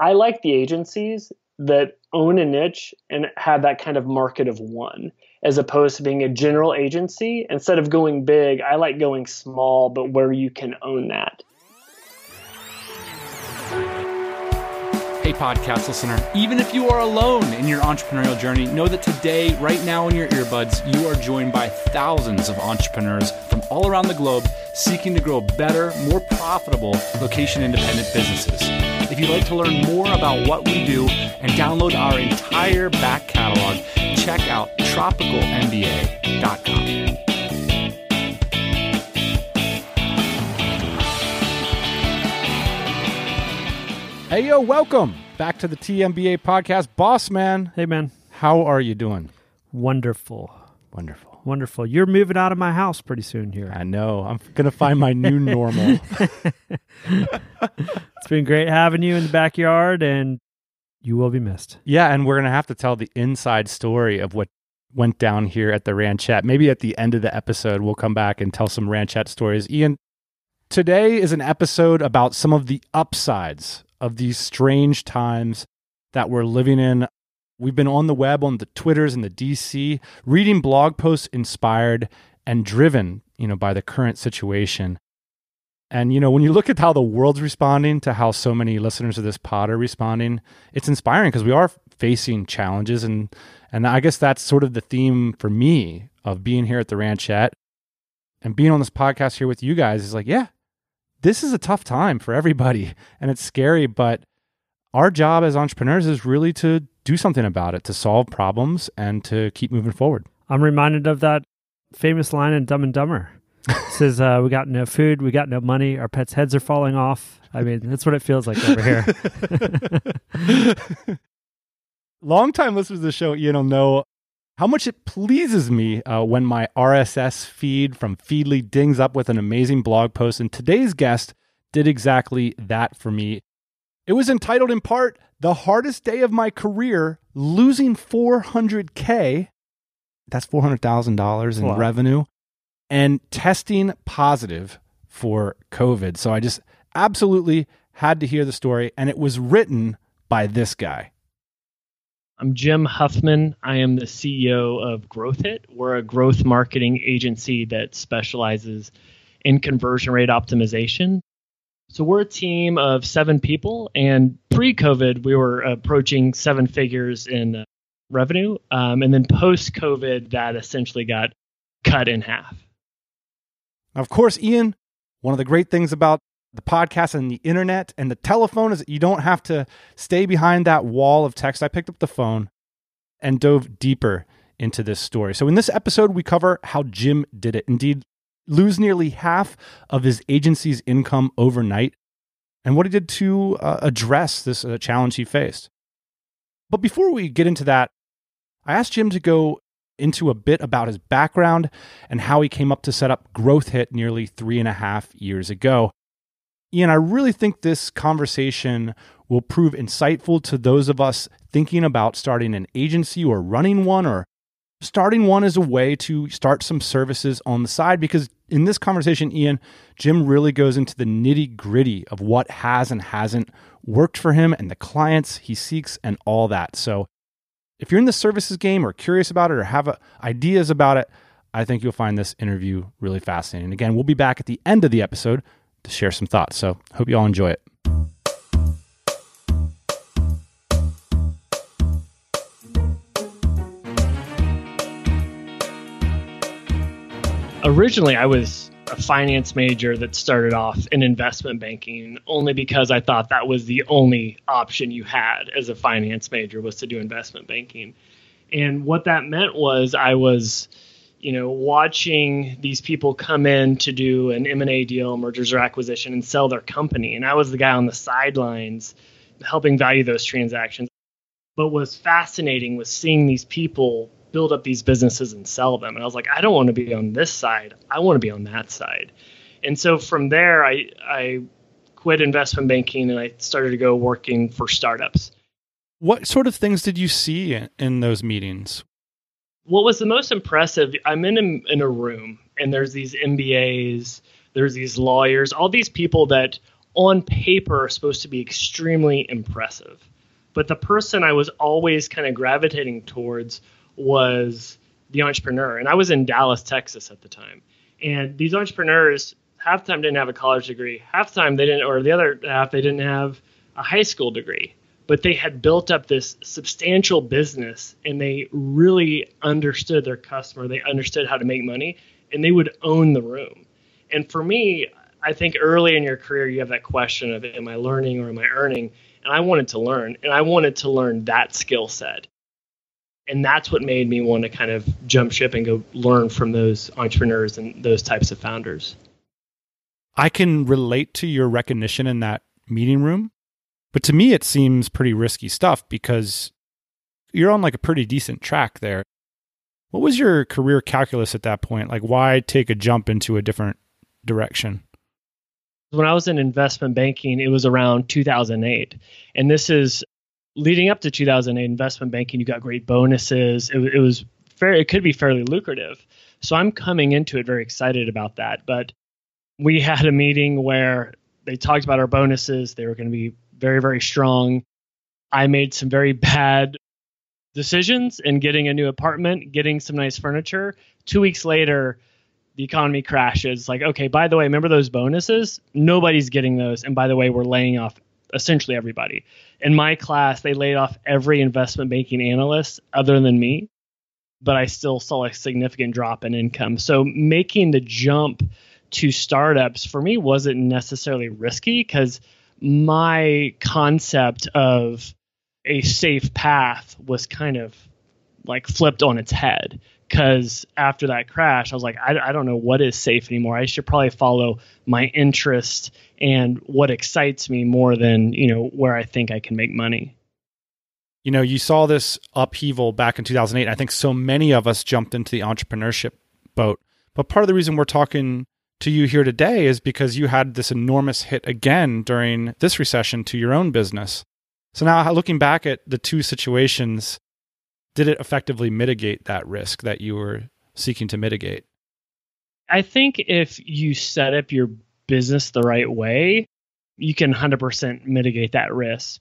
I like the agencies that own a niche and have that kind of market of one as opposed to being a general agency. Instead of going big, I like going small, but where you can own that. Hey, podcast listener, even if you are alone in your entrepreneurial journey, know that today, right now in your earbuds, you are joined by thousands of entrepreneurs from all around the globe seeking to grow better, more profitable location independent businesses. If you'd like to learn more about what we do and download our entire back catalog, check out tropicalmba.com. Hey, yo, welcome back to the TMBA podcast. Boss man, Hey, man. how are you doing? Wonderful. Wonderful. Wonderful. You're moving out of my house pretty soon here. I know. I'm going to find my new normal. It's been great having you in the backyard, and you will be missed. yeah, and we're going to have to tell the inside story of what went down here at the Ranchette. Maybe at the end of the episode, we'll come back and tell some Ranchette stories. Ian, today is an episode about some of the upsides of these strange times that we're living in. We've been on the web, on the Twitters and the DC, reading blog posts inspired and driven, you know, by the current situation. And you know, when you look at how the world's responding to how so many listeners of this pod are responding, it's inspiring because we are facing challenges and and I guess that's sort of the theme for me of being here at the Ranchette and being on this podcast here with you guys is like, yeah, this is a tough time for everybody and it's scary, but our job as entrepreneurs is really to do something about it, to solve problems and to keep moving forward. I'm reminded of that famous line in Dumb and Dumber. It says, uh, We got no food, we got no money, our pets' heads are falling off. I mean, that's what it feels like over here. Longtime listeners of the show, Ian will know how much it pleases me uh, when my RSS feed from Feedly dings up with an amazing blog post. And today's guest did exactly that for me. It was entitled in part, The Hardest Day of My Career Losing 400K. That's $400,000 in Wow. revenue and testing positive for COVID. So I just absolutely had to hear the story. And it was written by this guy. I'm Jim Huffman. I am the CEO of Growth Hit. We're a growth marketing agency that specializes in conversion rate optimization. So we're a team of seven people, and pre-COVID, we were approaching seven figures in uh, revenue, um, and then post-COVID, that essentially got cut in half. Of course, Ian, one of the great things about the podcast and the internet and the telephone is that you don't have to stay behind that wall of text. I picked up the phone and dove deeper into this story. So, in this episode, we cover how Jim did it. Indeed, lose nearly half of his agency's income overnight and what he did to uh, address this uh, challenge he faced. But before we get into that, I asked Jim to go into a bit about his background and how he came up to set up Growth Hit nearly three and a half years ago. Ian, I really think this conversation will prove insightful to those of us thinking about starting an agency or running one or starting one as a way to start some services on the side. Because in this conversation, Ian, Jim really goes into the nitty gritty of what has and hasn't worked for him and the clients he seeks and all that. So if you're in the services game or curious about it or have uh, ideas about it, I think you'll find this interview really fascinating. Again, we'll be back at the end of the episode to share some thoughts. So, hope you all enjoy it. Originally, I was a finance major that started off in investment banking only because I thought that was the only option you had as a finance major was to do investment banking. And what that meant was I was, you know, watching these people come in to do an M&A deal, mergers or acquisition and sell their company and I was the guy on the sidelines helping value those transactions. But what's fascinating was seeing these people build up these businesses and sell them. And I was like, I don't want to be on this side. I want to be on that side. And so from there, I, I quit investment banking and I started to go working for startups. What sort of things did you see in, those meetings? What was the most impressive? I'm in a, in a room and there's these MBAs, there's these lawyers, all these people that on paper are supposed to be extremely impressive. But the person I was always kind of gravitating towards was the entrepreneur. And I was in Dallas, Texas at the time. And these entrepreneurs, half the time didn't have a college degree, half the time they didn't, or the other half, they didn't have a high school degree. But they had built up this substantial business and they really understood their customer. They understood how to make money and they would own the room. And for me, I think early in your career, you have that question of, am I learning or am I earning? And I wanted to learn, and I wanted to learn that skill set and that's what made me want to kind of jump ship and go learn from those entrepreneurs and those types of founders. I can relate to your recognition in that meeting room, but to me, it seems pretty risky stuff because you're on like a pretty decent track there. What was your career calculus at that point? Like, why take a jump into a different direction? When I was in investment banking, it was around 2008. And this is leading up to 2008 investment banking, you got great bonuses. It, it was fair. It could be fairly lucrative. So I'm coming into it very excited about that. But we had a meeting where they talked about our bonuses. They were going to be very, very strong. I made some very bad decisions in getting a new apartment, getting some nice furniture. Two weeks later, the economy crashes. Like, okay, by the way, remember those bonuses? Nobody's getting those. And by the way, we're laying off essentially everybody. In my class, they laid off every investment banking analyst other than me, but I still saw a significant drop in income. So making the jump to startups for me wasn't necessarily risky because my concept of a safe path was kind of like flipped on its head because after that crash, I was like, I, I, don't know what is safe anymore. I should probably follow my interest and what excites me more than you know where I think I can make money. You know, you saw this upheaval back in 2008. I think so many of us jumped into the entrepreneurship boat. But part of the reason we're talking to you here today is because you had this enormous hit again during this recession to your own business. So now looking back at the two situations, did it effectively mitigate that risk that you were seeking to mitigate? I think if you set up your business the right way, you can 100% mitigate that risk.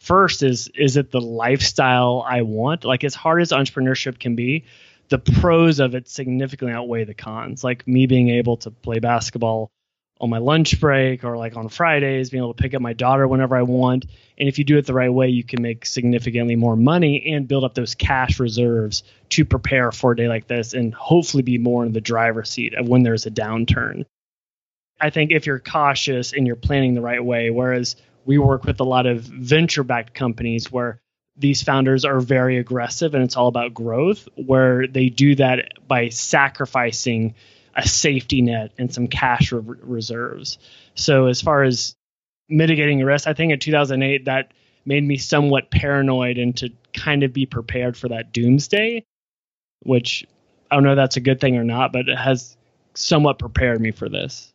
First is is it the lifestyle I want? Like as hard as entrepreneurship can be, the pros of it significantly outweigh the cons. Like me being able to play basketball on my lunch break or like on Fridays, being able to pick up my daughter whenever I want. And if you do it the right way, you can make significantly more money and build up those cash reserves to prepare for a day like this and hopefully be more in the driver's seat of when there's a downturn. I think if you're cautious and you're planning the right way, whereas we work with a lot of venture backed companies where these founders are very aggressive and it's all about growth, where they do that by sacrificing a safety net and some cash re- reserves. So as far as mitigating risk, I think in 2008 that made me somewhat paranoid and to kind of be prepared for that doomsday, which I don't know that's a good thing or not, but it has somewhat prepared me for this.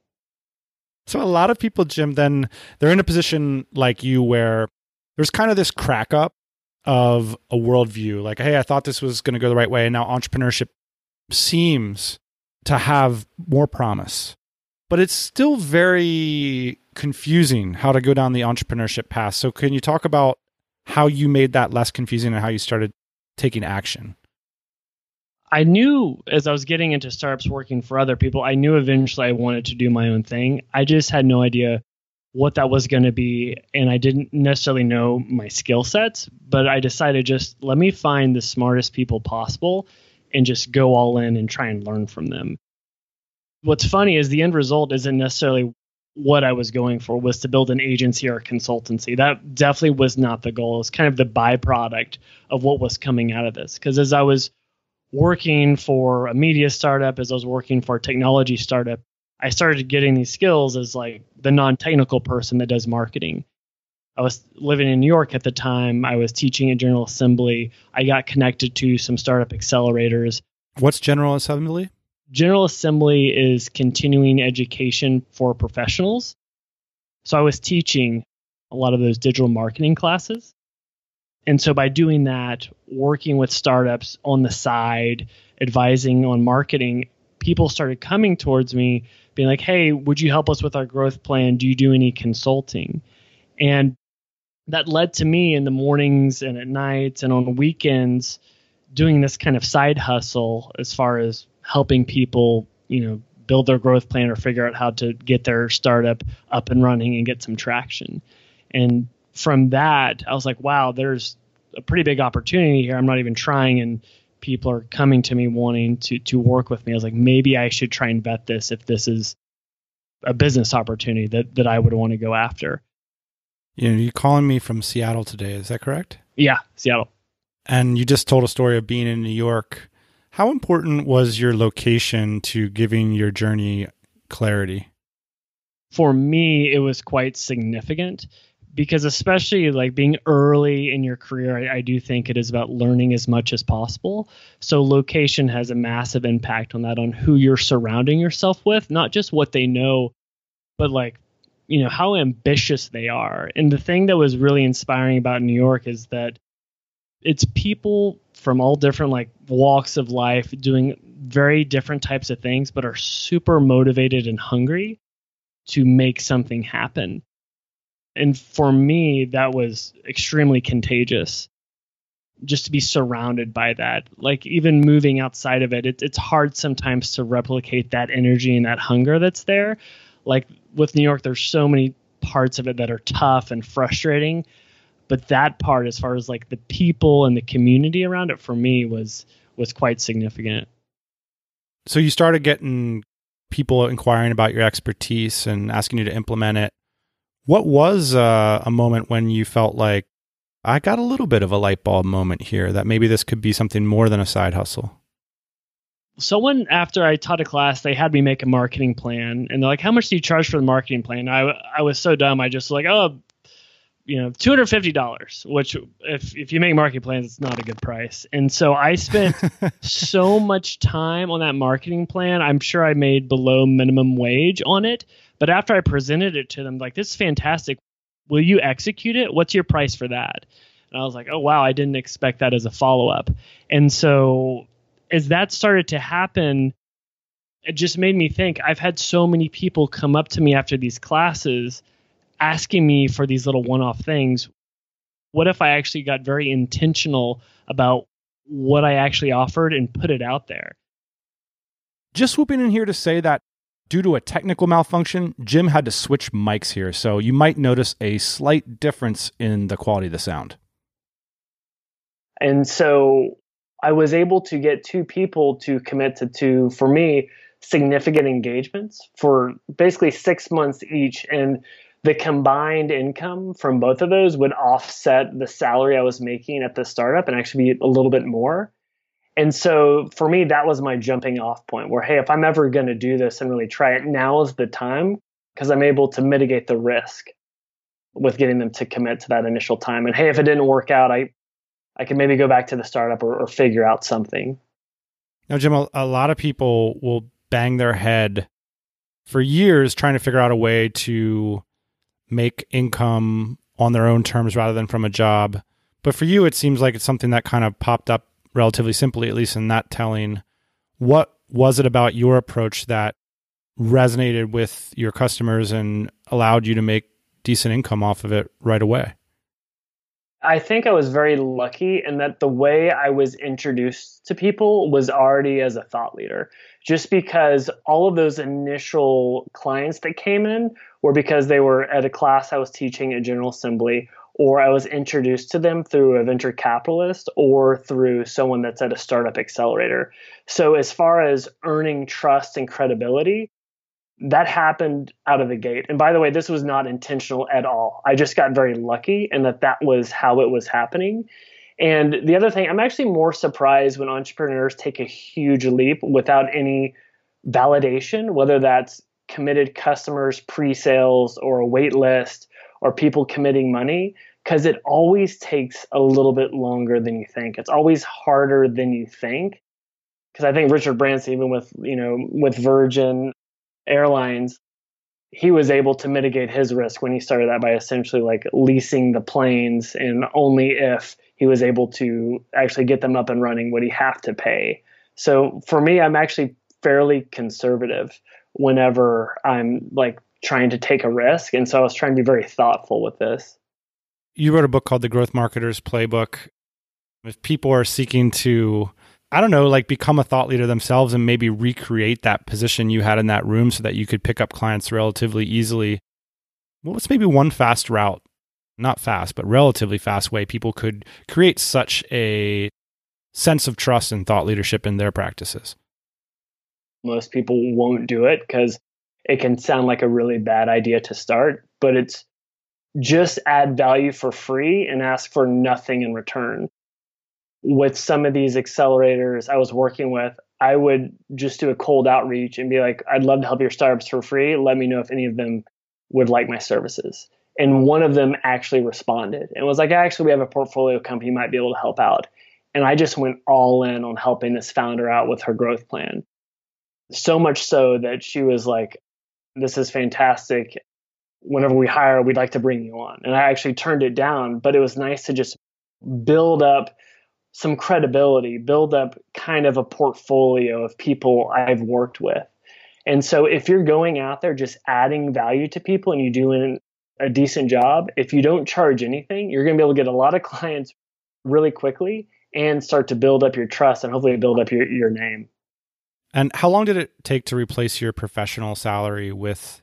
So a lot of people, Jim, then they're in a position like you where there's kind of this crack up of a worldview. Like, hey, I thought this was going to go the right way, and now entrepreneurship seems to have more promise. But it's still very confusing how to go down the entrepreneurship path. So, can you talk about how you made that less confusing and how you started taking action? I knew as I was getting into startups working for other people, I knew eventually I wanted to do my own thing. I just had no idea what that was going to be. And I didn't necessarily know my skill sets, but I decided just let me find the smartest people possible and just go all in and try and learn from them. What's funny is the end result isn't necessarily what I was going for was to build an agency or a consultancy. That definitely was not the goal. It's kind of the byproduct of what was coming out of this. Because as I was working for a media startup, as I was working for a technology startup, I started getting these skills as like the non-technical person that does marketing. I was living in New York at the time. I was teaching at General Assembly. I got connected to some startup accelerators. What's General Assembly? General Assembly is continuing education for professionals. So I was teaching a lot of those digital marketing classes. And so by doing that, working with startups on the side, advising on marketing, people started coming towards me being like, "Hey, would you help us with our growth plan? Do you do any consulting?" And that led to me in the mornings and at nights and on weekends doing this kind of side hustle as far as helping people, you know, build their growth plan or figure out how to get their startup up and running and get some traction. And from that, I was like, wow, there's a pretty big opportunity here. I'm not even trying and people are coming to me wanting to to work with me. I was like, maybe I should try and vet this if this is a business opportunity that that I would want to go after. You know, you calling me from Seattle today, is that correct? Yeah, Seattle. And you just told a story of being in New York. How important was your location to giving your journey clarity? For me, it was quite significant because especially like being early in your career I, I, do think it is about learning as much as possible so location has a massive impact on that on who you're surrounding yourself with not just what they know but like you know how ambitious they are and the thing that was really inspiring about new york is that it's people from all different like walks of life doing very different types of things but are super motivated and hungry to make something happen and for me, that was extremely contagious just to be surrounded by that. Like even moving outside of it, it, it's hard sometimes to replicate that energy and that hunger that's there. Like with New York, there's so many parts of it that are tough and frustrating, but that part, as far as like the people and the community around it, for me was was quite significant. So you started getting people inquiring about your expertise and asking you to implement it. What was uh, a moment when you felt like I got a little bit of a light bulb moment here that maybe this could be something more than a side hustle? Someone after I taught a class, they had me make a marketing plan, and they're like, "How much do you charge for the marketing plan?" I I was so dumb. I just like, "Oh, you know, two hundred fifty dollars," which if if you make marketing plans, it's not a good price. And so I spent so much time on that marketing plan. I'm sure I made below minimum wage on it but after I presented it to them, like, this is fantastic. Will you execute it? What's your price for that? And I was like, oh, wow, I didn't expect that as a follow up. And so as that started to happen, it just made me think I've had so many people come up to me after these classes asking me for these little one off things. What if I actually got very intentional about what I actually offered and put it out there? Just swooping in here to say that Due to a technical malfunction, Jim had to switch mics here, so you might notice a slight difference in the quality of the sound. And so I was able to get two people to commit to two, for me, significant engagements for basically six months each. And the combined income from both of those would offset the salary I was making at the startup and actually be a little bit more. And so for me, that was my jumping off point where, hey, if I'm ever going to do this and really try it, now is the time because I'm able to mitigate the risk with getting them to commit to that initial time. And hey, if it didn't work out, I, I can maybe go back to the startup or, or figure out something. Now, Jim, a, a lot of people will bang their head for years trying to figure out a way to make income on their own terms rather than from a job. But for you, it seems like it's something that kind of popped up relatively simply, at least in that telling, what was it about your approach that resonated with your customers and allowed you to make decent income off of it right away? I think I was very lucky in that the way I was introduced to people was already as a thought leader. Just because all of those initial clients that came in were because they were at a class I was teaching at General Assembly or I was introduced to them through a venture capitalist or through someone that's at a startup accelerator. So, as far as earning trust and credibility, that happened out of the gate. And by the way, this was not intentional at all. I just got very lucky and that that was how it was happening. And the other thing, I'm actually more surprised when entrepreneurs take a huge leap without any validation, whether that's committed customers, pre sales, or a wait list, or people committing money because it always takes a little bit longer than you think. It's always harder than you think. Because I think Richard Branson, even with you know with Virgin Airlines, he was able to mitigate his risk when he started that by essentially like leasing the planes, and only if he was able to actually get them up and running would he have to pay. So for me, I'm actually fairly conservative whenever I'm like trying to take a risk. And so I was trying to be very thoughtful with this. You wrote a book called The Growth Marketer's Playbook. If people are seeking to, I don't know, like become a thought leader themselves and maybe recreate that position you had in that room so that you could pick up clients relatively easily, what was maybe one fast route? Not fast, but relatively fast way people could create such a sense of trust and thought leadership in their practices? Most people won't do it because it can sound like a really bad idea to start, but it's just add value for free and ask for nothing in return. With some of these accelerators I was working with, I would just do a cold outreach and be like, I'd love to help your startups for free. Let me know if any of them would like my services. And one of them actually responded and was like, actually, we have a portfolio company might be able to help out. And I just went all in on helping this founder out with her growth plan. So much so that she was like, This is fantastic. Whenever we hire, we'd like to bring you on. And I actually turned it down, but it was nice to just build up some credibility, build up kind of a portfolio of people I've worked with. And so if you're going out there just adding value to people and you're doing a decent job, if you don't charge anything, you're going to be able to get a lot of clients really quickly and start to build up your trust and hopefully build up your, your name. And how long did it take to replace your professional salary with,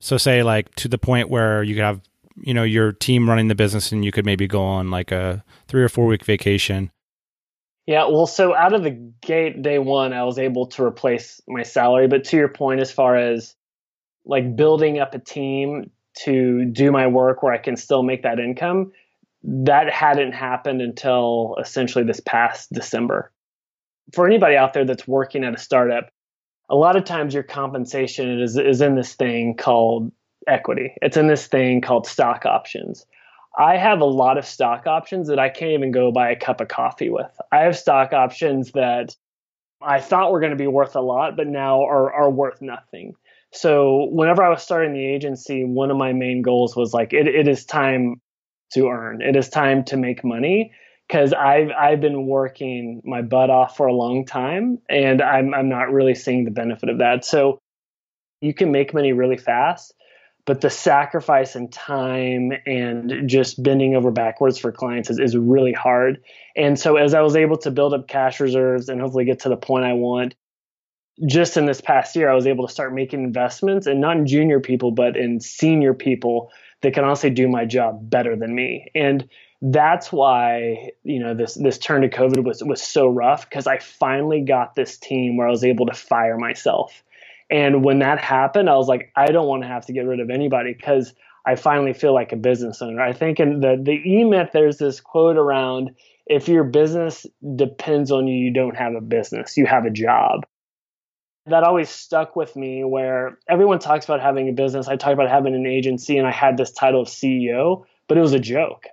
so say like to the point where you could have, you know, your team running the business and you could maybe go on like a three or four week vacation? Yeah, well, so out of the gate, day one, I was able to replace my salary. But to your point, as far as like building up a team to do my work where I can still make that income, that hadn't happened until essentially this past December. For anybody out there that's working at a startup, a lot of times your compensation is, is in this thing called equity. It's in this thing called stock options. I have a lot of stock options that I can't even go buy a cup of coffee with. I have stock options that I thought were going to be worth a lot, but now are, are worth nothing. So whenever I was starting the agency, one of my main goals was like, it, it is time to earn. It is time to make money because I've I've been working my butt off for a long time and I'm I'm not really seeing the benefit of that. So you can make money really fast, but the sacrifice and time and just bending over backwards for clients is, is really hard. And so as I was able to build up cash reserves and hopefully get to the point I want, just in this past year, I was able to start making investments and not in junior people, but in senior people that can honestly do my job better than me. And that's why you know this this turn to COVID was was so rough because I finally got this team where I was able to fire myself. And when that happened, I was like, I don't want to have to get rid of anybody because I finally feel like a business owner. I think in the the E Myth, there's this quote around if your business depends on you, you don't have a business, you have a job that always stuck with me where everyone talks about having a business. I talk about having an agency and I had this title of CEO, but it was a joke.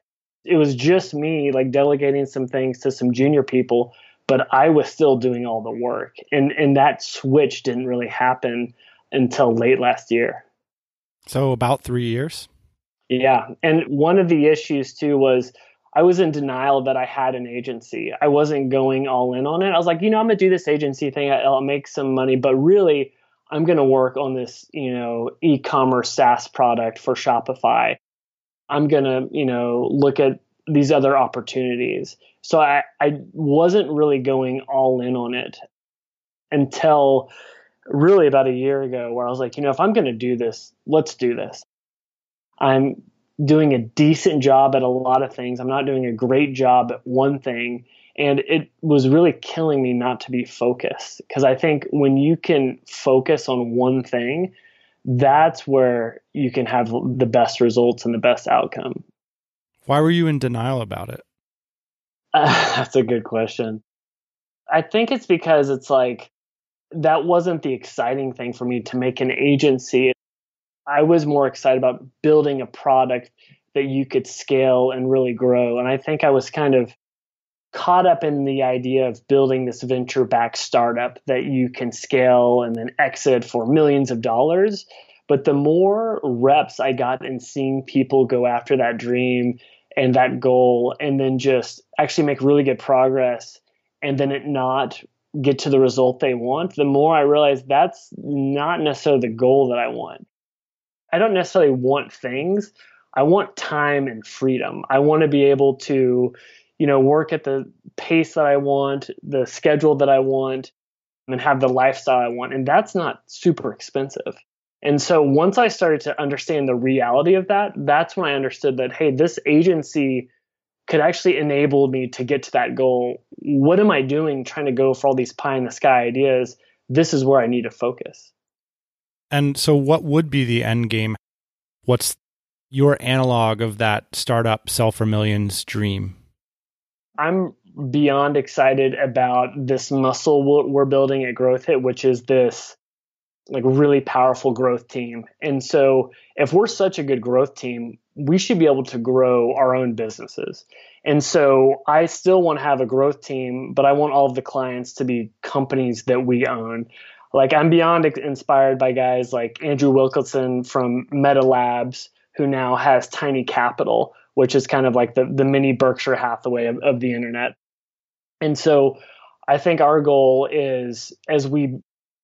It was just me like delegating some things to some junior people, but I was still doing all the work. And and that switch didn't really happen until late last year. So about 3 years? Yeah. And one of the issues too was I was in denial that I had an agency. I wasn't going all in on it. I was like, you know, I'm gonna do this agency thing. I'll make some money, but really, I'm gonna work on this, you know, e-commerce SaaS product for Shopify. I'm gonna, you know, look at these other opportunities. So I, I wasn't really going all in on it until really about a year ago, where I was like, you know, if I'm gonna do this, let's do this. I'm doing a decent job at a lot of things. I'm not doing a great job at one thing. And it was really killing me not to be focused. Because I think when you can focus on one thing, that's where you can have the best results and the best outcome. Why were you in denial about it? Uh, that's a good question. I think it's because it's like that wasn't the exciting thing for me to make an agency I was more excited about building a product that you could scale and really grow. And I think I was kind of caught up in the idea of building this venture backed startup that you can scale and then exit for millions of dollars. But the more reps I got in seeing people go after that dream and that goal, and then just actually make really good progress, and then it not get to the result they want, the more I realize that's not necessarily the goal that I want. I don't necessarily want things. I want time and freedom. I want to be able to, you know, work at the pace that I want, the schedule that I want, and have the lifestyle I want. And that's not super expensive. And so once I started to understand the reality of that, that's when I understood that, hey, this agency could actually enable me to get to that goal. What am I doing trying to go for all these pie in the sky ideas? This is where I need to focus. And so, what would be the end game? What's your analog of that startup sell for millions dream? I'm beyond excited about this muscle we're building at Growth Hit, which is this like really powerful growth team. And so if we're such a good growth team, we should be able to grow our own businesses. And so I still want to have a growth team, but I want all of the clients to be companies that we own. Like I'm beyond inspired by guys like Andrew Wilkinson from Meta Labs, who now has Tiny Capital, which is kind of like the, the mini Berkshire Hathaway of, of the internet. And so I think our goal is as we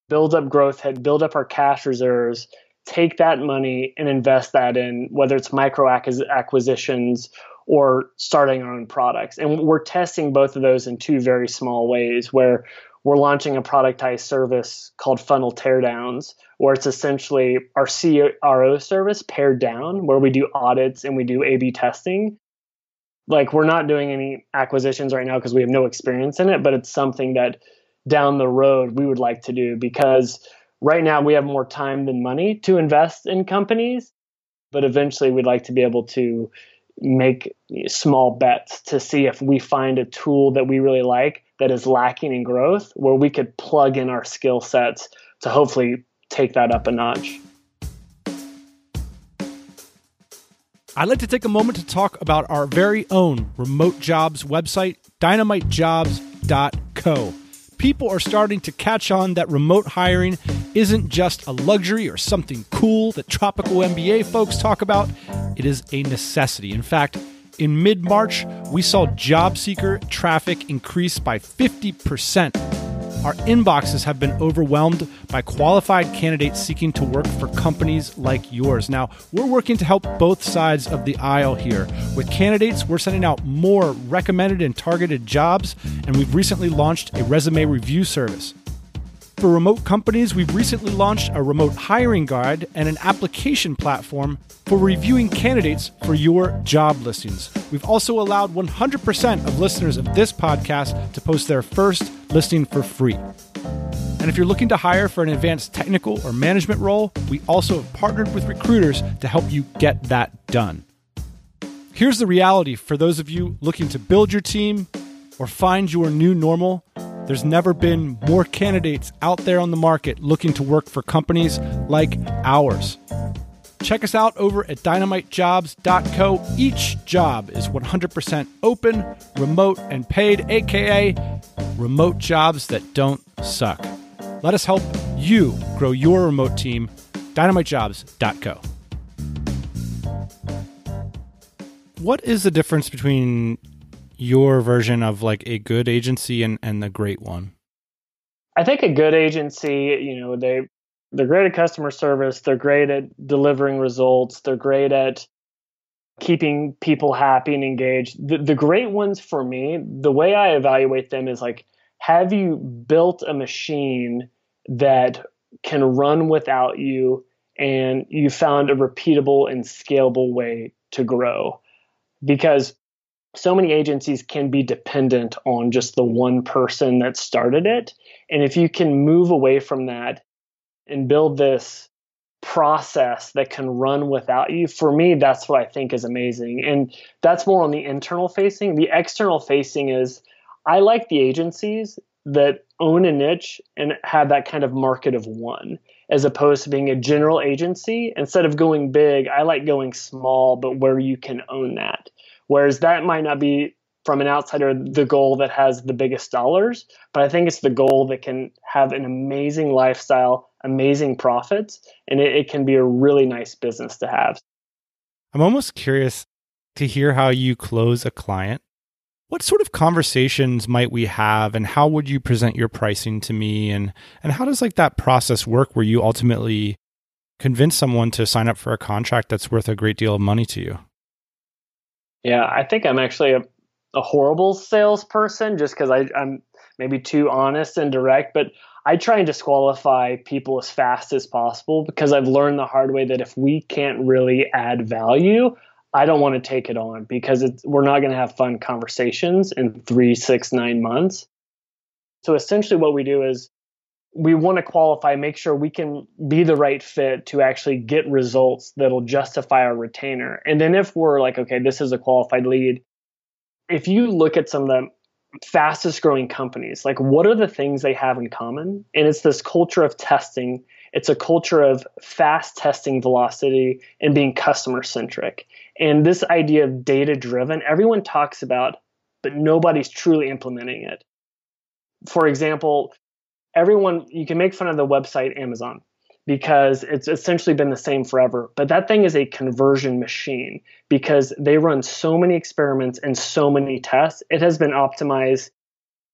build up Growth Hit, build up our cash reserves, take that money and invest that in whether it's micro acquisitions or starting our own products. And we're testing both of those in two very small ways where we're launching a productized service called Funnel Teardowns, where it's essentially our CRO service pared down, where we do audits and we do A B testing. Like, we're not doing any acquisitions right now because we have no experience in it, but it's something that down the road we would like to do because right now we have more time than money to invest in companies, but eventually we'd like to be able to make small bets to see if we find a tool that we really like that is lacking in growth where we could plug in our skill sets to hopefully take that up a notch. I'd like to take a moment to talk about our very own remote jobs website, dynamitejobs.co people are starting to catch on that remote hiring isn't just a luxury or something cool that tropical MBA folks talk about. It is a necessity. In fact, in mid March, we saw job seeker traffic increase by 50% our inboxes have been overwhelmed by qualified candidates seeking to work for companies like yours. Now, we're working to help both sides of the aisle here. With candidates, we're sending out more recommended and targeted jobs, and we've recently launched a resume review service. For remote companies, we've recently launched a remote hiring guide and an application platform for reviewing candidates for your job listings. We've also allowed 100% of listeners of this podcast to post their first listing for free. And if you're looking to hire for an advanced technical or management role, we also have partnered with recruiters to help you get that done. Here's the reality for those of you looking to build your team or find your new normal there's never been more candidates out there on the market looking to work for companies like ours. Check us out over at dynamitejobs.co. Each job is 100% open, remote, and paid, aka remote jobs that don't suck. Let us help you grow your remote team. dynamitejobs.co. What is the difference between your version of like a good agency and and the great one? I think a good agency, you know, they they're great at customer service, they're great at delivering results, they're great at keeping people happy and engaged. The, the great ones for me, the way I evaluate them is like, have you built a machine that can run without you and you found a repeatable and scalable way to grow? Because so many agencies can be dependent on just the one person that started it. And if you can move away from that and build this process that can run without you, for me, that's what I think is amazing. And that's more on the internal facing. The external facing is I like the agencies that own a niche and have that kind of market of one as opposed to being a general agency. Instead of going big, I like going small, but where you can own that. Whereas that might not be from an outsider the goal that has the biggest dollars, but I think it's the goal that can have an amazing lifestyle, amazing profits, and it, it can be a really nice business to have. I'm almost curious to hear how you close a client. what sort of conversations might we have and how would you present your pricing to me and and how does like that process work where you ultimately convince someone to sign up for a contract that's worth a great deal of money to you? Yeah, I think I'm actually a, a horrible salesperson just because I'm maybe too honest and direct, but I try and disqualify people as fast as possible because I've learned the hard way that if we can't really add value, I don't want to take it on because we're not going to have fun conversations in three, six, nine months. So essentially, what we do is we want to qualify, make sure we can be the right fit to actually get results that'll justify our retainer. And then if we're like, okay, this is a qualified lead, if you look at some of the fastest growing companies, like what are the things they have in common? And it's this culture of testing. It's a culture of fast testing velocity and being customer centric. And this idea of data driven, everyone talks about, but nobody's truly implementing it. For example, everyone, you can make fun of the website Amazon because it's essentially been the same forever. But that thing is a conversion machine because they run so many experiments and so many tests. It has been optimized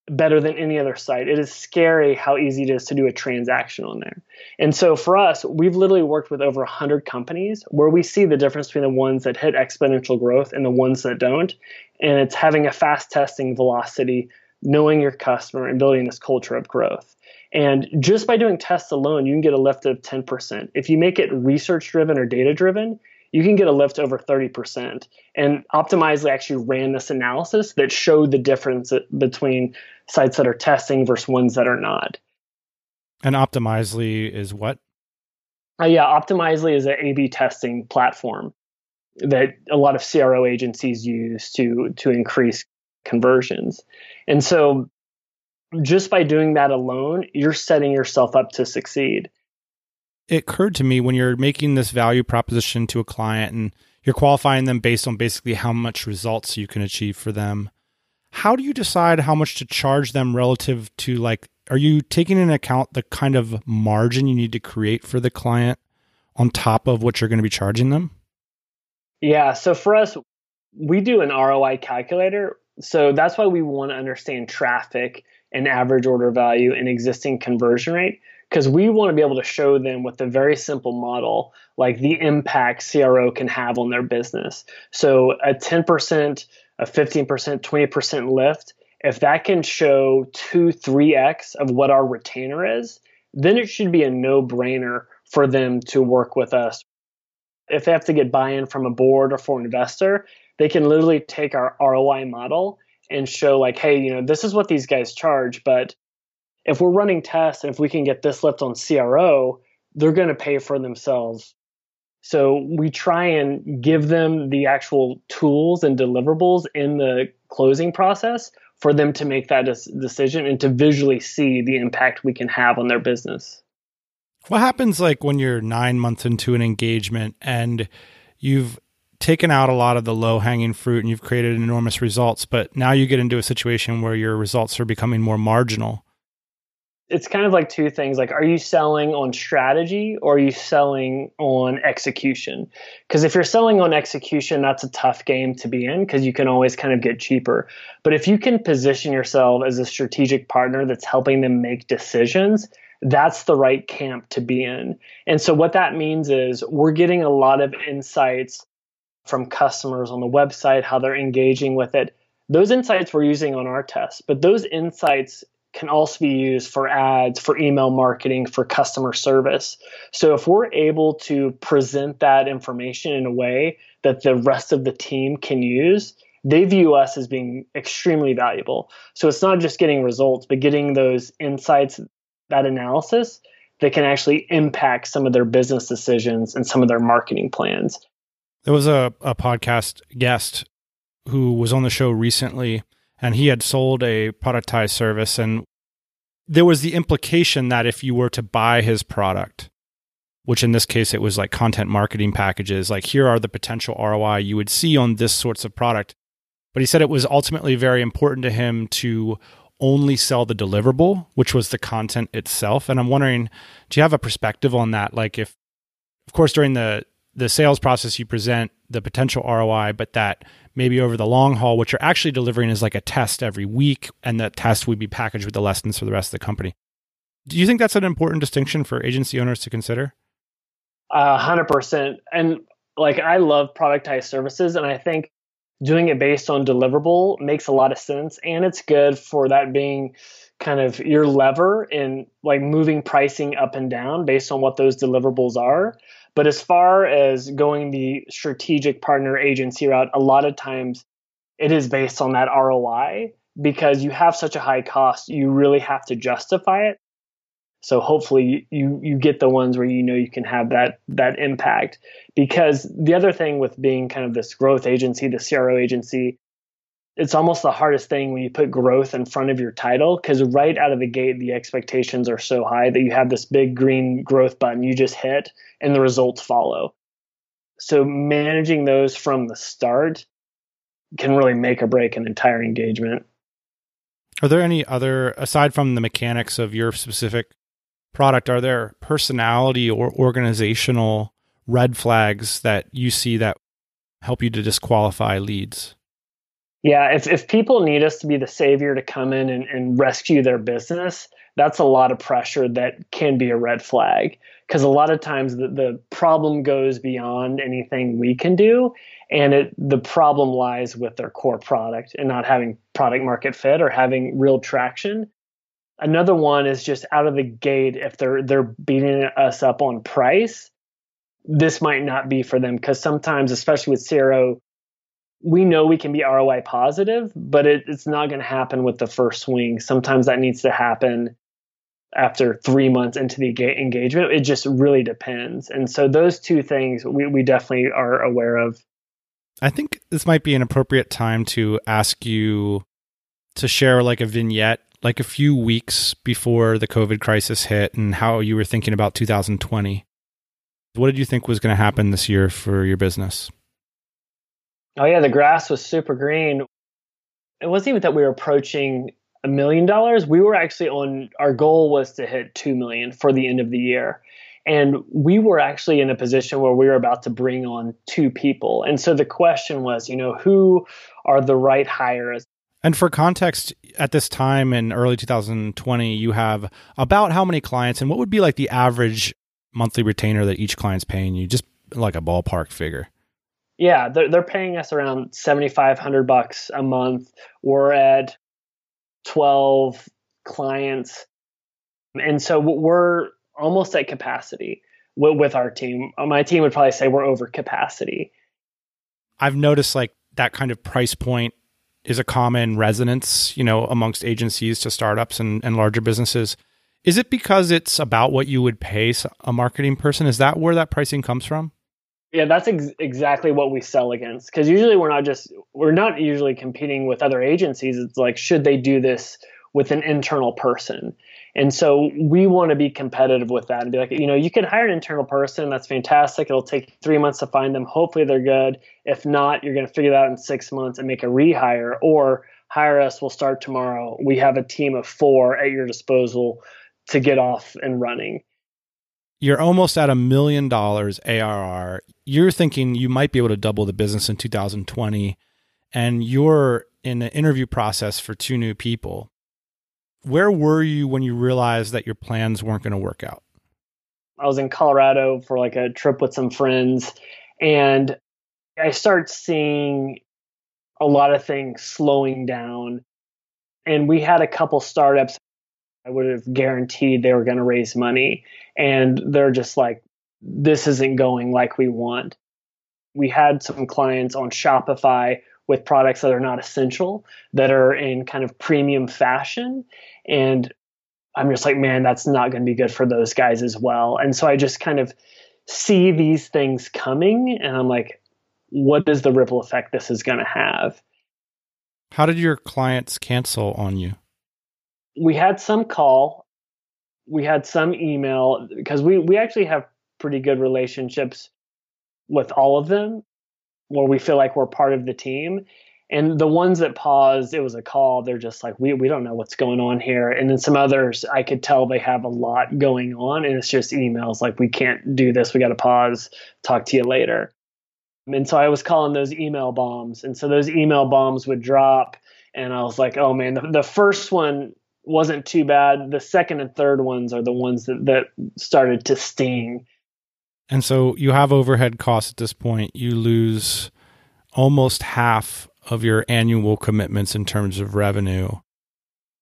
better than any other site. It is scary how easy it is to do a transaction on there. And so for us, we've literally worked with over 100 companies where we see the difference between the ones that hit exponential growth and the ones that don't. And it's having a fast testing velocity, knowing your customer, and building this culture of growth. And just by doing tests alone, you can get a lift of 10%. If you make it research driven or data driven, you can get a lift over 30%. And Optimizely actually ran this analysis that showed the difference between sites that are testing versus ones that are not. And Optimizely is what? Uh, yeah, Optimizely is an A/B testing platform that a lot of CRO agencies use to to increase conversions. And so, just by doing that alone, you're setting yourself up to succeed. It occurred to me when you're making this value proposition to a client and you're qualifying them based on basically how much results you can achieve for them how do you decide how much to charge them relative to like are you taking into account the kind of margin you need to create for the client on top of what you're going to be charging them yeah so for us we do an roi calculator so that's why we want to understand traffic and average order value and existing conversion rate because we want to be able to show them with a very simple model like the impact cro can have on their business so a 10% a 15%, 20% lift, if that can show 2, 3x of what our retainer is, then it should be a no brainer for them to work with us. If they have to get buy in from a board or for an investor, they can literally take our ROI model and show, like, hey, you know, this is what these guys charge, but if we're running tests and if we can get this lift on CRO, they're going to pay for themselves so we try and give them the actual tools and deliverables in the closing process for them to make that decision and to visually see the impact we can have on their business. What happens like when you're 9 months into an engagement and you've taken out a lot of the low hanging fruit and you've created enormous results, but now you get into a situation where your results are becoming more marginal. It's kind of like two things like are you selling on strategy or are you selling on execution? Because if you're selling on execution that's a tough game to be in because you can always kind of get cheaper. But if you can position yourself as a strategic partner that's helping them make decisions that's the right camp to be in. And so what that means is we're getting a lot of insights from customers on the website how they're engaging with it those insights we're using on our tests but those insights can also be used for ads, for email marketing, for customer service. So if we're able to present that information in a way that the rest of the team can use, they view us as being extremely valuable. So it's not just getting results, but getting those insights, that analysis that can actually impact some of their business decisions and some of their marketing plans. There was a, a podcast guest who was on the show recently and he had sold a productized service and there was the implication that if you were to buy his product which in this case it was like content marketing packages like here are the potential ROI you would see on this sorts of product. But he said it was ultimately very important to him to only sell the deliverable which was the content itself. And i'm wondering do you have a perspective on that? Like if of course during the the sales process you present the potential ROI, but that maybe over the long haul, what you're actually delivering is like a test every week, and that test would be packaged with the lessons for the rest of the company. Do you think that's an important distinction for agency owners to consider? A hundred percent. And like I love productized services, and I think doing it based on deliverable makes a lot of sense, and it's good for that being kind of your lever in like moving pricing up and down based on what those deliverables are. But as far as going the strategic partner agency route, a lot of times it is based on that ROI because you have such a high cost, you really have to justify it. So hopefully you you get the ones where you know you can have that that impact. Because the other thing with being kind of this growth agency, the CRO agency, it's almost the hardest thing when you put growth in front of your title because right out of the gate the expectations are so high that you have this big green growth button you just hit and the results follow. So managing those from the start can really make or break an entire engagement. Are there any other aside from the mechanics of your specific product are there personality or organizational red flags that you see that help you to disqualify leads? Yeah, if, if people need us to be the savior to come in and, and rescue their business, that's a lot of pressure that can be a red flag. Because a lot of times the, the problem goes beyond anything we can do. And it, the problem lies with their core product and not having product market fit or having real traction. Another one is just out of the gate, if they're they're beating us up on price, this might not be for them because sometimes, especially with CRO, we know we can be ROI positive, but it, it's not going to happen with the first swing. Sometimes that needs to happen after three months into the engagement. It just really depends. And so those two things we, we definitely are aware of. I think this might be an appropriate time to ask you to share like a vignette, like a few weeks before the COVID crisis hit and how you were thinking about 2020. What did you think was going to happen this year for your business? Oh yeah, the grass was super green. It wasn't even that we were approaching a million dollars. We were actually on our goal was to hit 2 million for the end of the year. And we were actually in a position where we were about to bring on two people. And so the question was, you know, who are the right hires? And for context, at this time in early 2020, you have about how many clients and what would be like the average monthly retainer that each client's paying you? Just like a ballpark figure. Yeah, they're they're paying us around seventy five hundred bucks a month. We're at twelve clients, and so we're almost at capacity with, our team. Uh, my team would probably say we're over capacity. I've noticed like that kind of price point is a common resonance, you know, amongst agencies to startups and, and larger businesses. Is it because it's about what you would pay a marketing person? Is that where that pricing comes from? Yeah, that's ex- exactly what we sell against. Because usually we're not just we're not usually competing with other agencies. It's like should they do this with an internal person? And so we want to be competitive with that and be like, you know, you can hire an internal person. That's fantastic. It'll take three months to find them. Hopefully they're good. If not, you're going to figure that out in six months and make a rehire or hire us. We'll start tomorrow. We have a team of four at your disposal to get off and running you're almost at a million dollars ARR. You're thinking you might be able to double the business in 2020, and you're in an interview process for two new people. Where were you when you realized that your plans weren't going to work out? I was in Colorado for like a trip with some friends, and I start seeing a lot of things slowing down. And we had a couple startups I would have guaranteed they were going to raise money. And they're just like, this isn't going like we want. We had some clients on Shopify with products that are not essential, that are in kind of premium fashion. And I'm just like, man, that's not going to be good for those guys as well. And so I just kind of see these things coming and I'm like, what is the ripple effect this is going to have? How did your clients cancel on you? we had some call, we had some email because we we actually have pretty good relationships with all of them where we feel like we're part of the team And the ones that paused, it was a call. They're just like, we, we don't know what's going on here. And then some others, I could tell they have a lot going on. And it's just emails like, we can't do this. We got to pause, talk to you later. And so I was calling those email bombs. And so those email bombs would drop. And I was like, oh man, the, the first one wasn't too bad. The second and third ones are the ones that, that started to sting. And so you have overhead costs at this point. You lose almost half of your annual commitments in terms of revenue.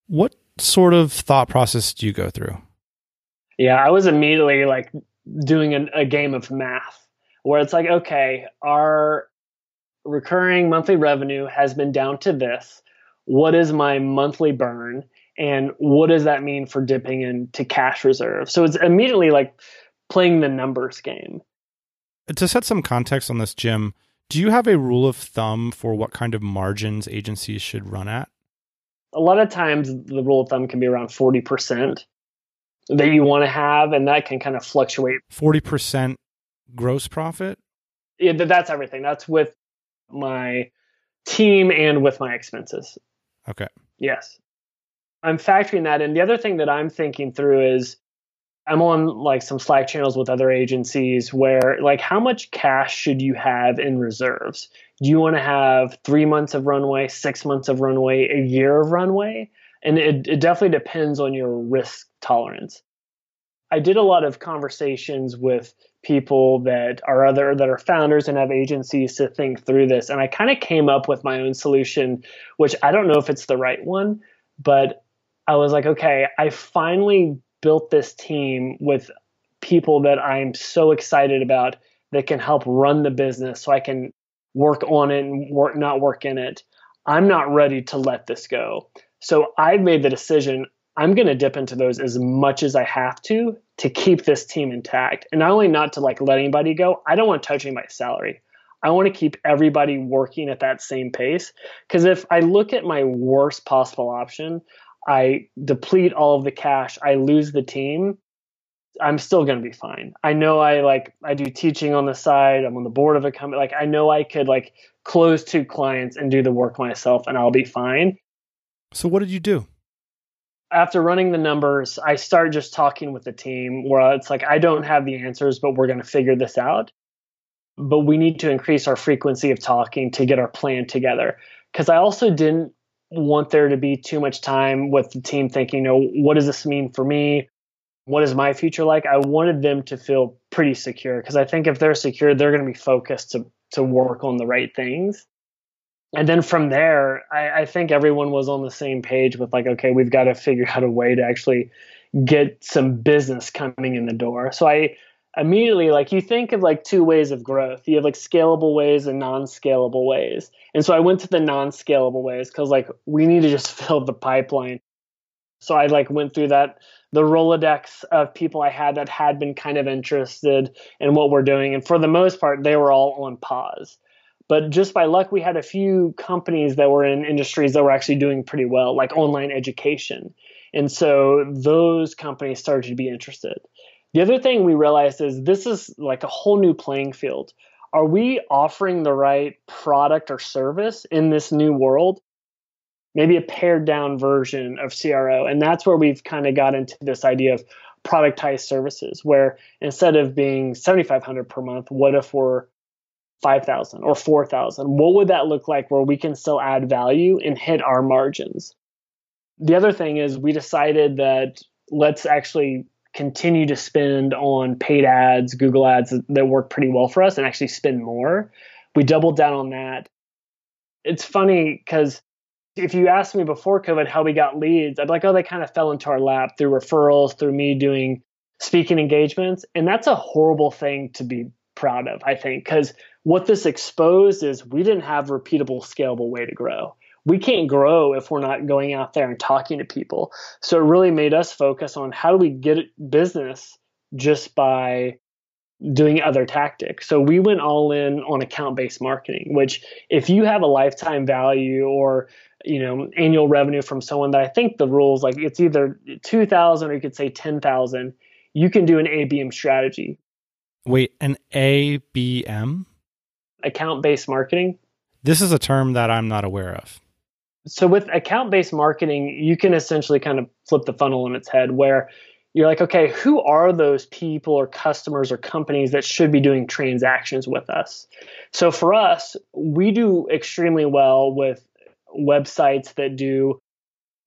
What sort of thought process do you go through? Yeah, I was immediately like doing a, a game of math where it's like, okay, our recurring monthly revenue has been down to this. What is my monthly burn? And what does that mean for dipping into cash reserve? So it's immediately like playing the numbers game. To set some context on this, Jim, do you have a rule of thumb for what kind of margins agencies should run at? A lot of times the rule of thumb can be around 40% that you want to have, and that can kind of fluctuate. 40% gross profit? Yeah, that's everything. That's with my team and with my expenses. Okay. Yes. I'm factoring that in. The other thing that I'm thinking through is I'm on like some Slack channels with other agencies where like how much cash should you have in reserves? Do you want to have three months of runway, six months of runway, a year of runway? And it, it definitely depends on your risk tolerance. I did a lot of conversations with people that are other that are founders and have agencies to think through this. And I kind of came up with my own solution, which I don't know if it's the right one, but I was like, okay, I finally built this team with people that I'm so excited about that can help run the business so I can work on it and work not work in it. I'm not ready to let this go. So I've made the decision I'm going to dip into those as much as I have to to keep this team intact. And not only not to like let anybody go, I don't want to touch anybody's salary. I want to keep everybody working at that same pace. Because if I look at my worst possible option, I deplete all of the cash, I lose the team, I'm still going to be fine. I know I like I do teaching on the side. I'm on the board of a company. Like I know I could like close two clients and do the work myself and I'll be fine. So what did you do? After running the numbers, I start just talking with the team where it's like I don't have the answers, but we're going to figure this out. But we need to increase our frequency of talking to get our plan together. Cuz I also didn't want there to be too much time with the team thinking, you know, what does this mean for me? What is my future like? I wanted them to feel pretty secure because I think if they're secure, they're going to be focused to to work on the right things. And then from there, I, I think everyone was on the same page with like, okay, we've got to figure out a way to actually get some business coming in the door. So I immediately like you think of like two ways of growth. You have like scalable ways and non-scalable ways. And so i went to the non-scalable ways because like we need to just fill the pipeline. So i like went through that the rolodex of people i had that had been kind of interested in what we're doing. And for the most part they were all on pause. But just by luck we had a few companies that were in industries that were actually doing pretty well like online education. And so those companies started to be interested the other thing we realized is this is like a whole new playing field. Are we offering the right product or service in this new world? Maybe a pared down version of CRO. And that's where we've kind of got into this idea of productized services, where instead of being 7,500 per month, what if we're 5,000 or 4,000? What would that look like where we can still add value and hit our margins? The other thing is we decided that let's actually continue to spend on paid ads, Google ads that work pretty well for us and actually spend more. We doubled down on that. It's funny because if you asked me before COVID how we got leads, I'd be like, oh, they kind of fell into our lap through referrals, through me doing speaking engagements. And that's a horrible thing to be proud of, I think, because what this exposed is we didn't have a repeatable, scalable way to grow we can't grow if we're not going out there and talking to people. So it really made us focus on how do we get business just by doing other tactics. So we went all in on account based marketing, which if you have a lifetime value or you know annual revenue from someone that I think the rules like it's either 2000 or you could say 10,000, you can do an ABM strategy. Wait, an ABM? Account based marketing. This is a term that I'm not aware of. So with account-based marketing, you can essentially kind of flip the funnel on its head where you're like, okay, who are those people or customers or companies that should be doing transactions with us? So for us, we do extremely well with websites that do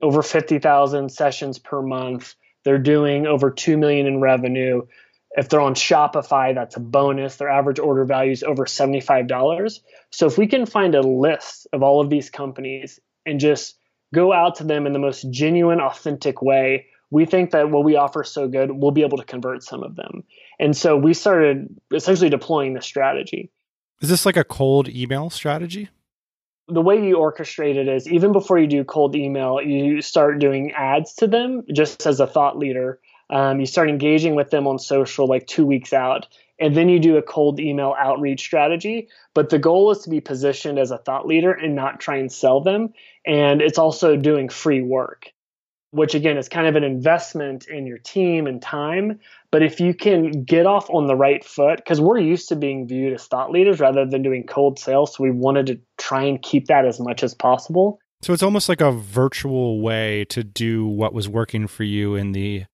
over 50,000 sessions per month. They're doing over 2 million in revenue. If they're on Shopify, that's a bonus. Their average order value is over $75. So if we can find a list of all of these companies and just go out to them in the most genuine, authentic way, we think that what we offer is so good, we'll be able to convert some of them. And so we started essentially deploying this strategy. Is this like a cold email strategy? The way you orchestrate it is even before you do cold email, you start doing ads to them just as a thought leader. Um, you start engaging with them on social like two weeks out and then you do a cold email outreach strategy. But the goal is to be positioned as a thought leader and not try and sell them. And it's also doing free work, which again is kind of an investment in your team and time. But if you can get off on the right foot, because we're used to being viewed as thought leaders rather than doing cold sales, so we wanted to try and keep that as much as possible. So it's almost like a virtual way to do what was working for you in the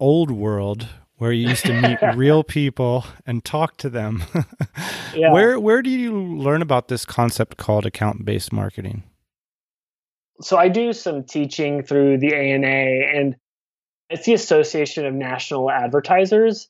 old world where you used to meet real people and talk to them. yeah. Where where do you learn about this concept called account based marketing? So I do some teaching through the ANA and it's the Association of National Advertisers.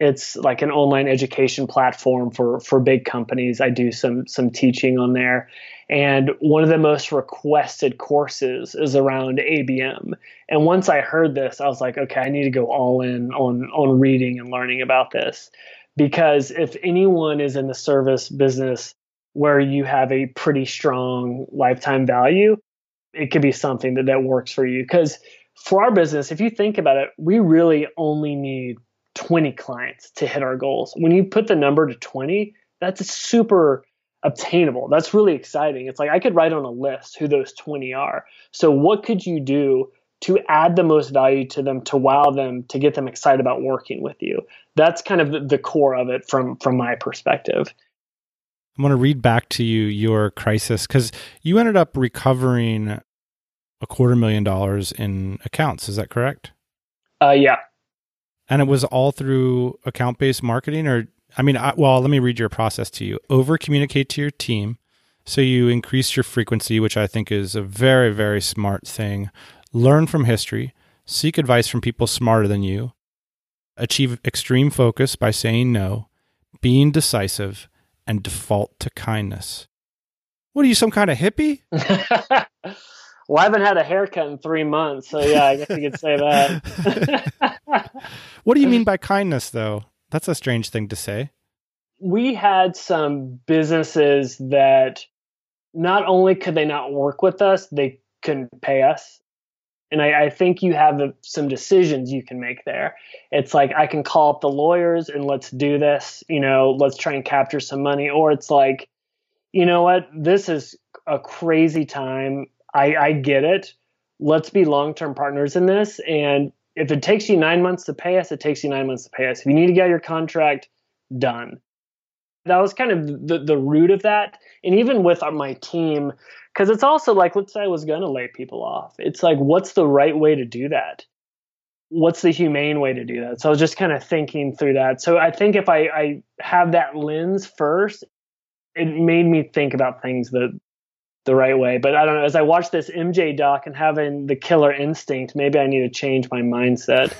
It's like an online education platform for for big companies. I do some some teaching on there. And one of the most requested courses is around ABM. And once I heard this, I was like, okay, I need to go all in on on reading and learning about this. Because if anyone is in the service business where you have a pretty strong lifetime value, it could be something that, that works for you. Because for our business, if you think about it, we really only need 20 clients to hit our goals. When you put the number to 20, that's super obtainable. That's really exciting. It's like I could write on a list who those 20 are. So, what could you do to add the most value to them, to wow them, to get them excited about working with you? That's kind of the, core of it from from my perspective. I want to read back to you your crisis because you ended up recovering a quarter million dollars in accounts. Is that correct? Uh, yeah. And it was all through account based marketing, or I mean, I, well, let me read your process to you. Over communicate to your team. So you increase your frequency, which I think is a very, very smart thing. Learn from history, seek advice from people smarter than you, achieve extreme focus by saying no, being decisive, and default to kindness. What are you, some kind of hippie? well, I haven't had a haircut in three months, so yeah, I guess you could say that. what do you mean by kindness, though? That's a strange thing to say. We had some businesses that not only could they not work with us, they couldn't pay us. And I, I think you have some decisions you can make there. It's like I can call up the lawyers and let's do this, you know, let's try and capture some money. Or it's like, you know what, this is a crazy time. I, I get it. Let's be long term partners in this. And if it takes you nine months to pay us, it takes you nine months to pay us. If you need to get your contract done, that was kind of the, the root of that. And even with my team, because it's also like, let's say I was going to lay people off. It's like, what's the right way to do that? What's the humane way to do that? So I was just kind of thinking through that. So I think if I, I have that lens first, it made me think about things that the right way. But I don't know. As I watch this MJ doc and having the killer instinct, maybe I need to change my mindset.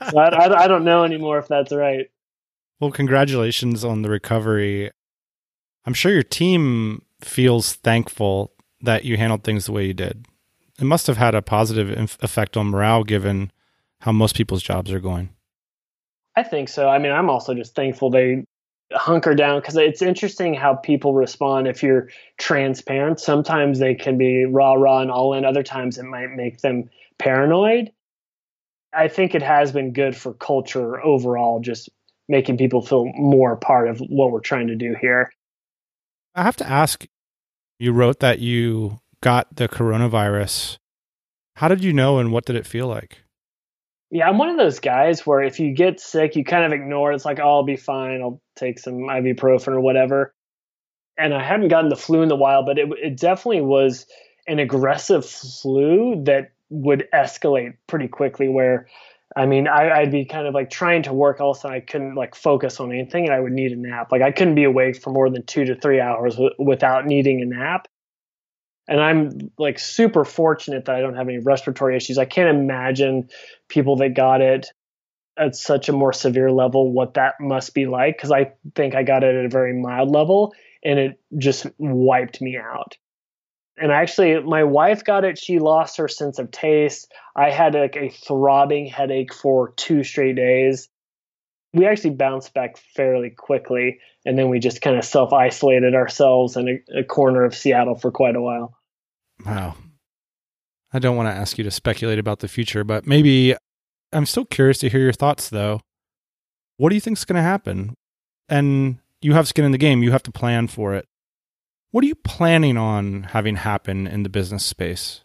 so I, I, I, don't know anymore if that's right. Well, congratulations on the recovery. I'm sure your team feels thankful that you handled things the way you did. It must have had a positive effect on morale given how most people's jobs are going. I think so. I mean, I'm also just thankful they hunker down because it's interesting how people respond if you're transparent. Sometimes they can be raw, raw, and all in. Other times it might make them paranoid. I think it has been good for culture overall, just making people feel more part of what we're trying to do here. I have to ask you wrote that you got the coronavirus. How did you know and what did it feel like? Yeah, I'm one of those guys where if you get sick, you kind of ignore it. It's like, oh, I'll be fine. I'll take some ibuprofen or whatever. and I hadn't gotten the flu in a while, but it, it definitely was an aggressive flu that would escalate pretty quickly. Where, I mean, I, would be kind of like trying to work, all of a sudden I couldn't like focus on anything, and I would need a nap. Like I couldn't be awake for more than two to three hours w- without needing a nap. And I'm like super fortunate that I don't have any respiratory issues. I can't imagine people that got it at such a more severe level what that must be like because I think I got it at a very mild level and it just wiped me out. And actually, my wife got it. She lost her sense of taste. I had like a throbbing headache for two straight days. We actually bounced back fairly quickly, and then we just kind of self isolated ourselves in a, a corner of Seattle for quite a while. Wow. I don't want to ask you to speculate about the future, but maybe I'm still curious to hear your thoughts, though. What do you think is going to happen? And you have skin in the game, you have to plan for it. What are you planning on having happen in the business space?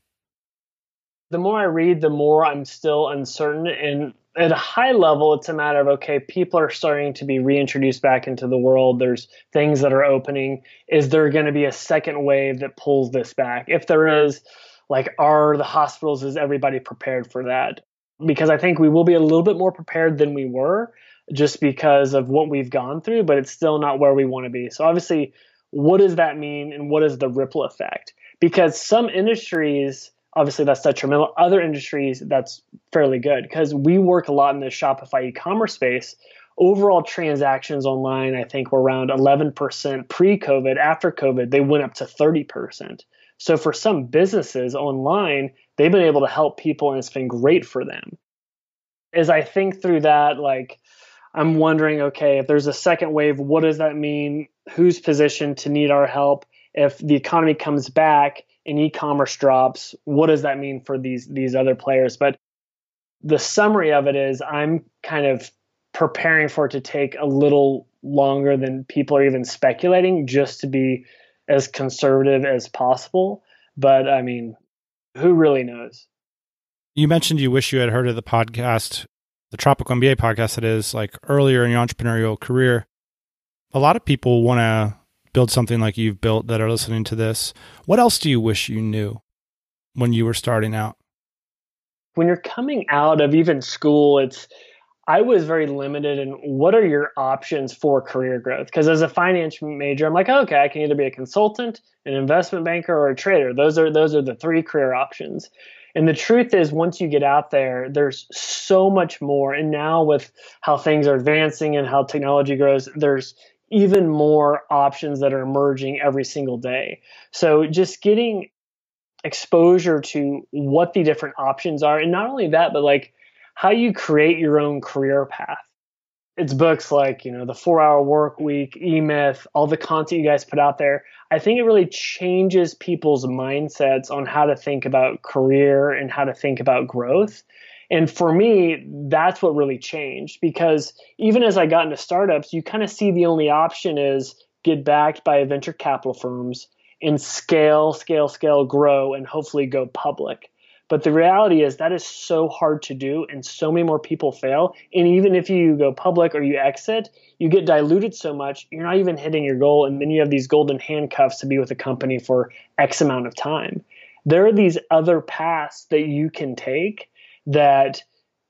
The more I read, the more I'm still uncertain. And at a high level, it's a matter of okay, people are starting to be reintroduced back into the world. There's things that are opening. Is there going to be a second wave that pulls this back? If there is, like, are the hospitals, is everybody prepared for that? Because I think we will be a little bit more prepared than we were just because of what we've gone through, but it's still not where we want to be. So obviously, what does that mean and what is the ripple effect? Because some industries, obviously that's detrimental. Other industries, that's fairly good because we work a lot in the Shopify e-commerce space. Overall transactions online, I think, were around 11% pre-COVID. After COVID, they went up to 30%. So for some businesses online, they've been able to help people and it's been great for them. As I think through that, like I'm wondering, okay, if there's a second wave, what does that mean? Who's positioned to need our help? If the economy comes back and e-commerce drops, what does that mean for these these other players? But the summary of it is I'm kind of preparing for it to take a little longer than people are even speculating just to be as conservative as possible. But I mean, who really knows? You mentioned you wish you had heard of the podcast the Tropical MBA podcast that is like earlier in your entrepreneurial career, a lot of people want to build something like you've built that are listening to this. What else do you wish you knew when you were starting out? When you're coming out of even school, it's I was very limited in what are your options for career growth? Because as a finance major, I'm like, oh, okay, I can either be a consultant, an investment banker, or a trader. Those are those are the three career options. And the truth is, once you get out there, there's so much more. And now, with how things are advancing and how technology grows, there's even more options that are emerging every single day. So, just getting exposure to what the different options are, and not only that, but like how you create your own career path. It's books like you know the four hour work week e-myth all the content you guys put out there. I think it really changes people's mindsets on how to think about career and how to think about growth and for me that's what really changed because even as i got into startups you kind of see the only option is get backed by venture capital firms and scale scale scale grow and hopefully go public but the reality is that is so hard to do, and so many more people fail. And even if you go public or you exit, you get diluted so much, you're not even hitting your goal. And then you have these golden handcuffs to be with a company for X amount of time. There are these other paths that you can take that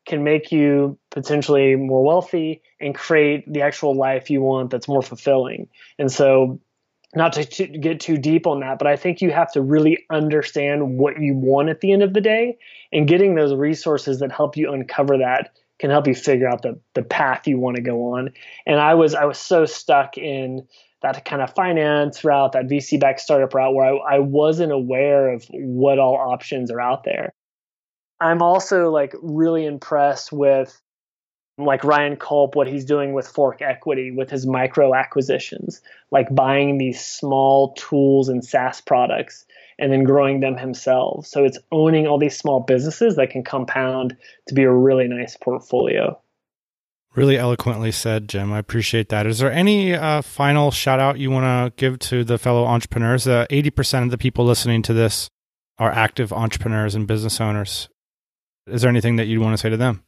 can make you potentially more wealthy and create the actual life you want that's more fulfilling. And so not to, get too deep on that, but I think you have to really understand what you want at the end of the day, and getting those resources that help you uncover that can help you figure out the the path you want to go on. And I was I was so stuck in that kind of finance route, that VC backed startup route, where I, I wasn't aware of what all options are out there. I'm also like really impressed with like Ryan Kulp, what he's doing with Fork Equity with his micro acquisitions, like buying these small tools and SaaS products and then growing them himself. So it's owning all these small businesses that can compound to be a really nice portfolio. Really eloquently said, Jim. I appreciate that. Is there any uh, final shout out you want to give to the fellow entrepreneurs? Uh, 80% of the people listening to this are active entrepreneurs and business owners. Is there anything that you'd want to say to them?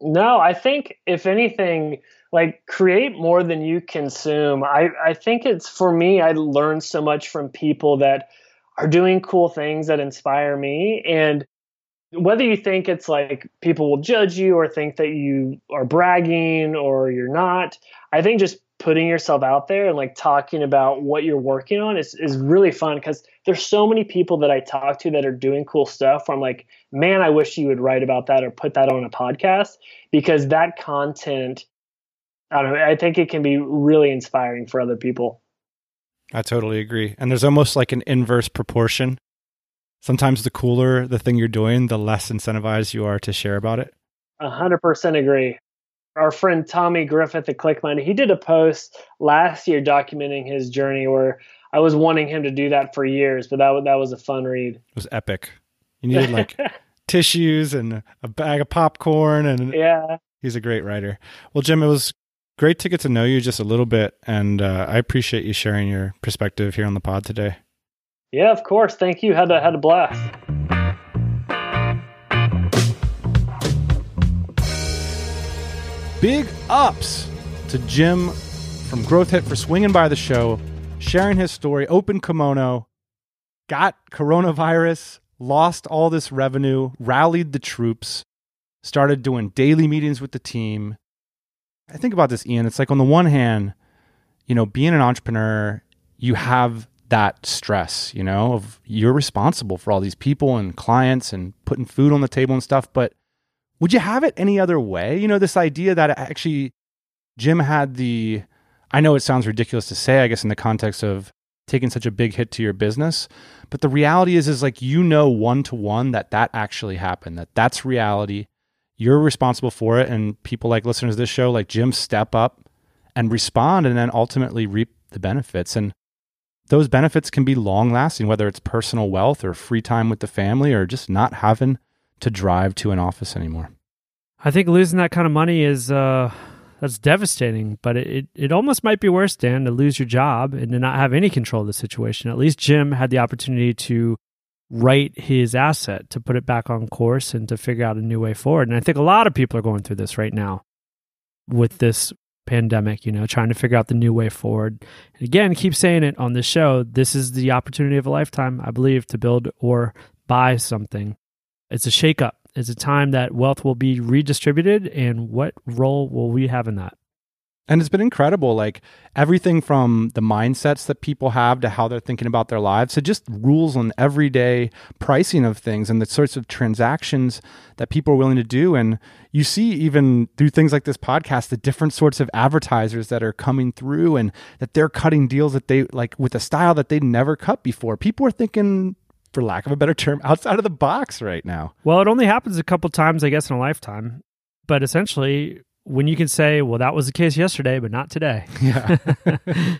No, I think if anything, like create more than you consume. I, I think it's for me, I learned so much from people that are doing cool things that inspire me. And whether you think it's like people will judge you or think that you are bragging or you're not, I think just putting yourself out there and like talking about what you're working on is, is really fun because there's so many people that I talk to that are doing cool stuff where I'm like, man, I wish you would write about that or put that on a podcast because that content, I don't know, I think it can be really inspiring for other people. I totally agree. And there's almost like an inverse proportion. Sometimes the cooler the thing you're doing, the less incentivized you are to share about it. A hundred percent agree our friend Tommy Griffith at ClickMind, he did a post last year documenting his journey where I was wanting him to do that for years, but that that was a fun read. It was epic. You needed like tissues and a bag of popcorn and yeah. He's a great writer. Well, Jim, it was great to get to know you just a little bit, and uh, I appreciate you sharing your perspective here on the pod today. Yeah, of course. Thank you. Had a had a blast. Big ups to Jim from Growth Hit for swinging by the show, sharing his story, open kimono, got coronavirus, lost all this revenue, rallied the troops, started doing daily meetings with the team. I think about this, Ian. It's like on the one hand, you know, being an entrepreneur, you have that stress, you know, of you're responsible for all these people and clients and putting food on the table and stuff. But would you have it any other way? You know, this idea that actually Jim had the, I know it sounds ridiculous to say, I guess, in the context of taking such a big hit to your business, but the reality is, is like, you know, one to one that that actually happened, that that's reality. You're responsible for it. And people like listeners to this show, like Jim, step up and respond and then ultimately reap the benefits. And those benefits can be long lasting, whether it's personal wealth or free time with the family or just not having to drive to an office anymore. I think losing that kind of money is uh, that's devastating. But it, it, almost might be worse, Dan, to lose your job and to not have any control of the situation. At least Jim had the opportunity to right his asset, to put it back on course, and to figure out a new way forward. And I think a lot of people are going through this right now with this pandemic, you know, trying to figure out the new way forward. And again, keep saying it on this show. This is the opportunity of a lifetime, I believe, to build or buy something. It's a shakeup. It's a time that wealth will be redistributed, and what role will we have in that? And it's been incredible, like everything from the mindsets that people have to how they're thinking about their lives to just rules on everyday pricing of things and the sorts of transactions that people are willing to do. And you see, even through things like this podcast, the different sorts of advertisers that are coming through and that they're cutting deals that they like with a style that they'd never cut before. People are thinking for lack of a better term, outside of the box right now. Well, it only happens a couple times, I guess, in a lifetime. But essentially, when you can say, well, that was the case yesterday, but not today. Yeah.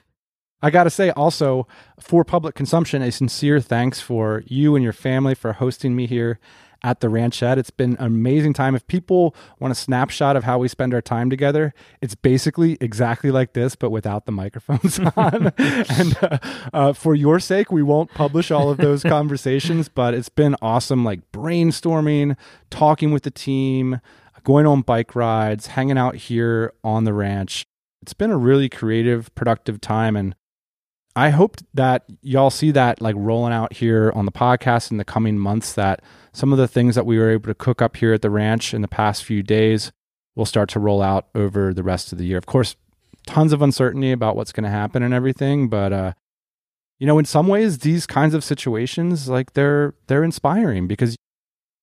I got to say also for public consumption, a sincere thanks for you and your family for hosting me here at the ranchette. It's been an amazing time. If people want a snapshot of how we spend our time together, it's basically exactly like this, but without the microphones on. and uh, uh, for your sake, we won't publish all of those conversations, but it's been awesome, like brainstorming, talking with the team, going on bike rides, hanging out here on the ranch. It's been a really creative, productive time. And I hope that y'all see that like rolling out here on the podcast in the coming months that some of the things that we were able to cook up here at the ranch in the past few days will start to roll out over the rest of the year. Of course, tons of uncertainty about what's going to happen and everything, but uh you know, in some ways these kinds of situations like they're they're inspiring because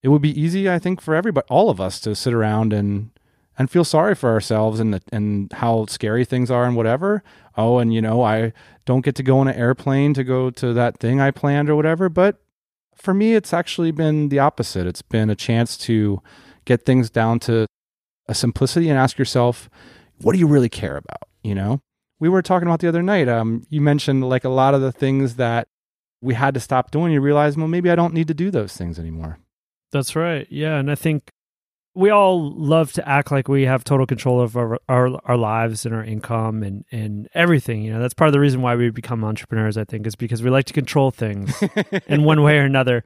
it would be easy I think for everybody all of us to sit around and and feel sorry for ourselves and the, and how scary things are and whatever. Oh, and you know, I don't get to go on an airplane to go to that thing I planned or whatever. But for me, it's actually been the opposite. It's been a chance to get things down to a simplicity and ask yourself, what do you really care about? You know, we were talking about the other night. Um, you mentioned like a lot of the things that we had to stop doing. You realize, well, maybe I don't need to do those things anymore. That's right. Yeah, and I think we all love to act like we have total control of our, our, our lives and our income and and everything. You know, that's part of the reason why we become entrepreneurs. I think is because we like to control things in one way or another.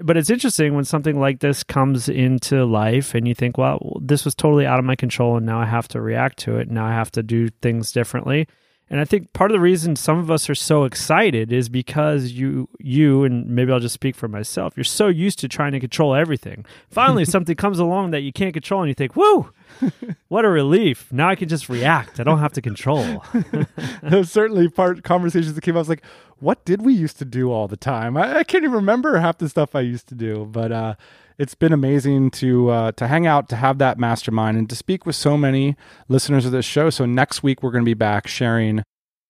But it's interesting when something like this comes into life and you think, well, this was totally out of my control and now I have to react to it. Now I have to do things differently. And I think part of the reason some of us are so excited is because you you and maybe I'll just speak for myself. You're so used to trying to control everything. Finally something comes along that you can't control and you think, "Woo! What a relief. Now I can just react. I don't have to control." There's certainly part conversations that came up I was like, "What did we used to do all the time?" I, I can't even remember half the stuff I used to do, but uh it's been amazing to uh, to hang out, to have that mastermind, and to speak with so many listeners of this show. So next week we're going to be back sharing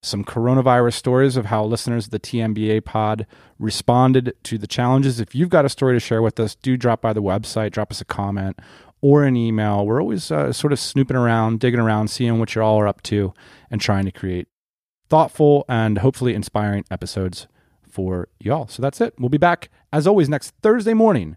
some coronavirus stories of how listeners of the TMBA pod responded to the challenges. If you've got a story to share with us, do drop by the website, drop us a comment or an email. We're always uh, sort of snooping around, digging around, seeing what you all are up to, and trying to create thoughtful and hopefully inspiring episodes for y'all. So that's it. We'll be back as always next Thursday morning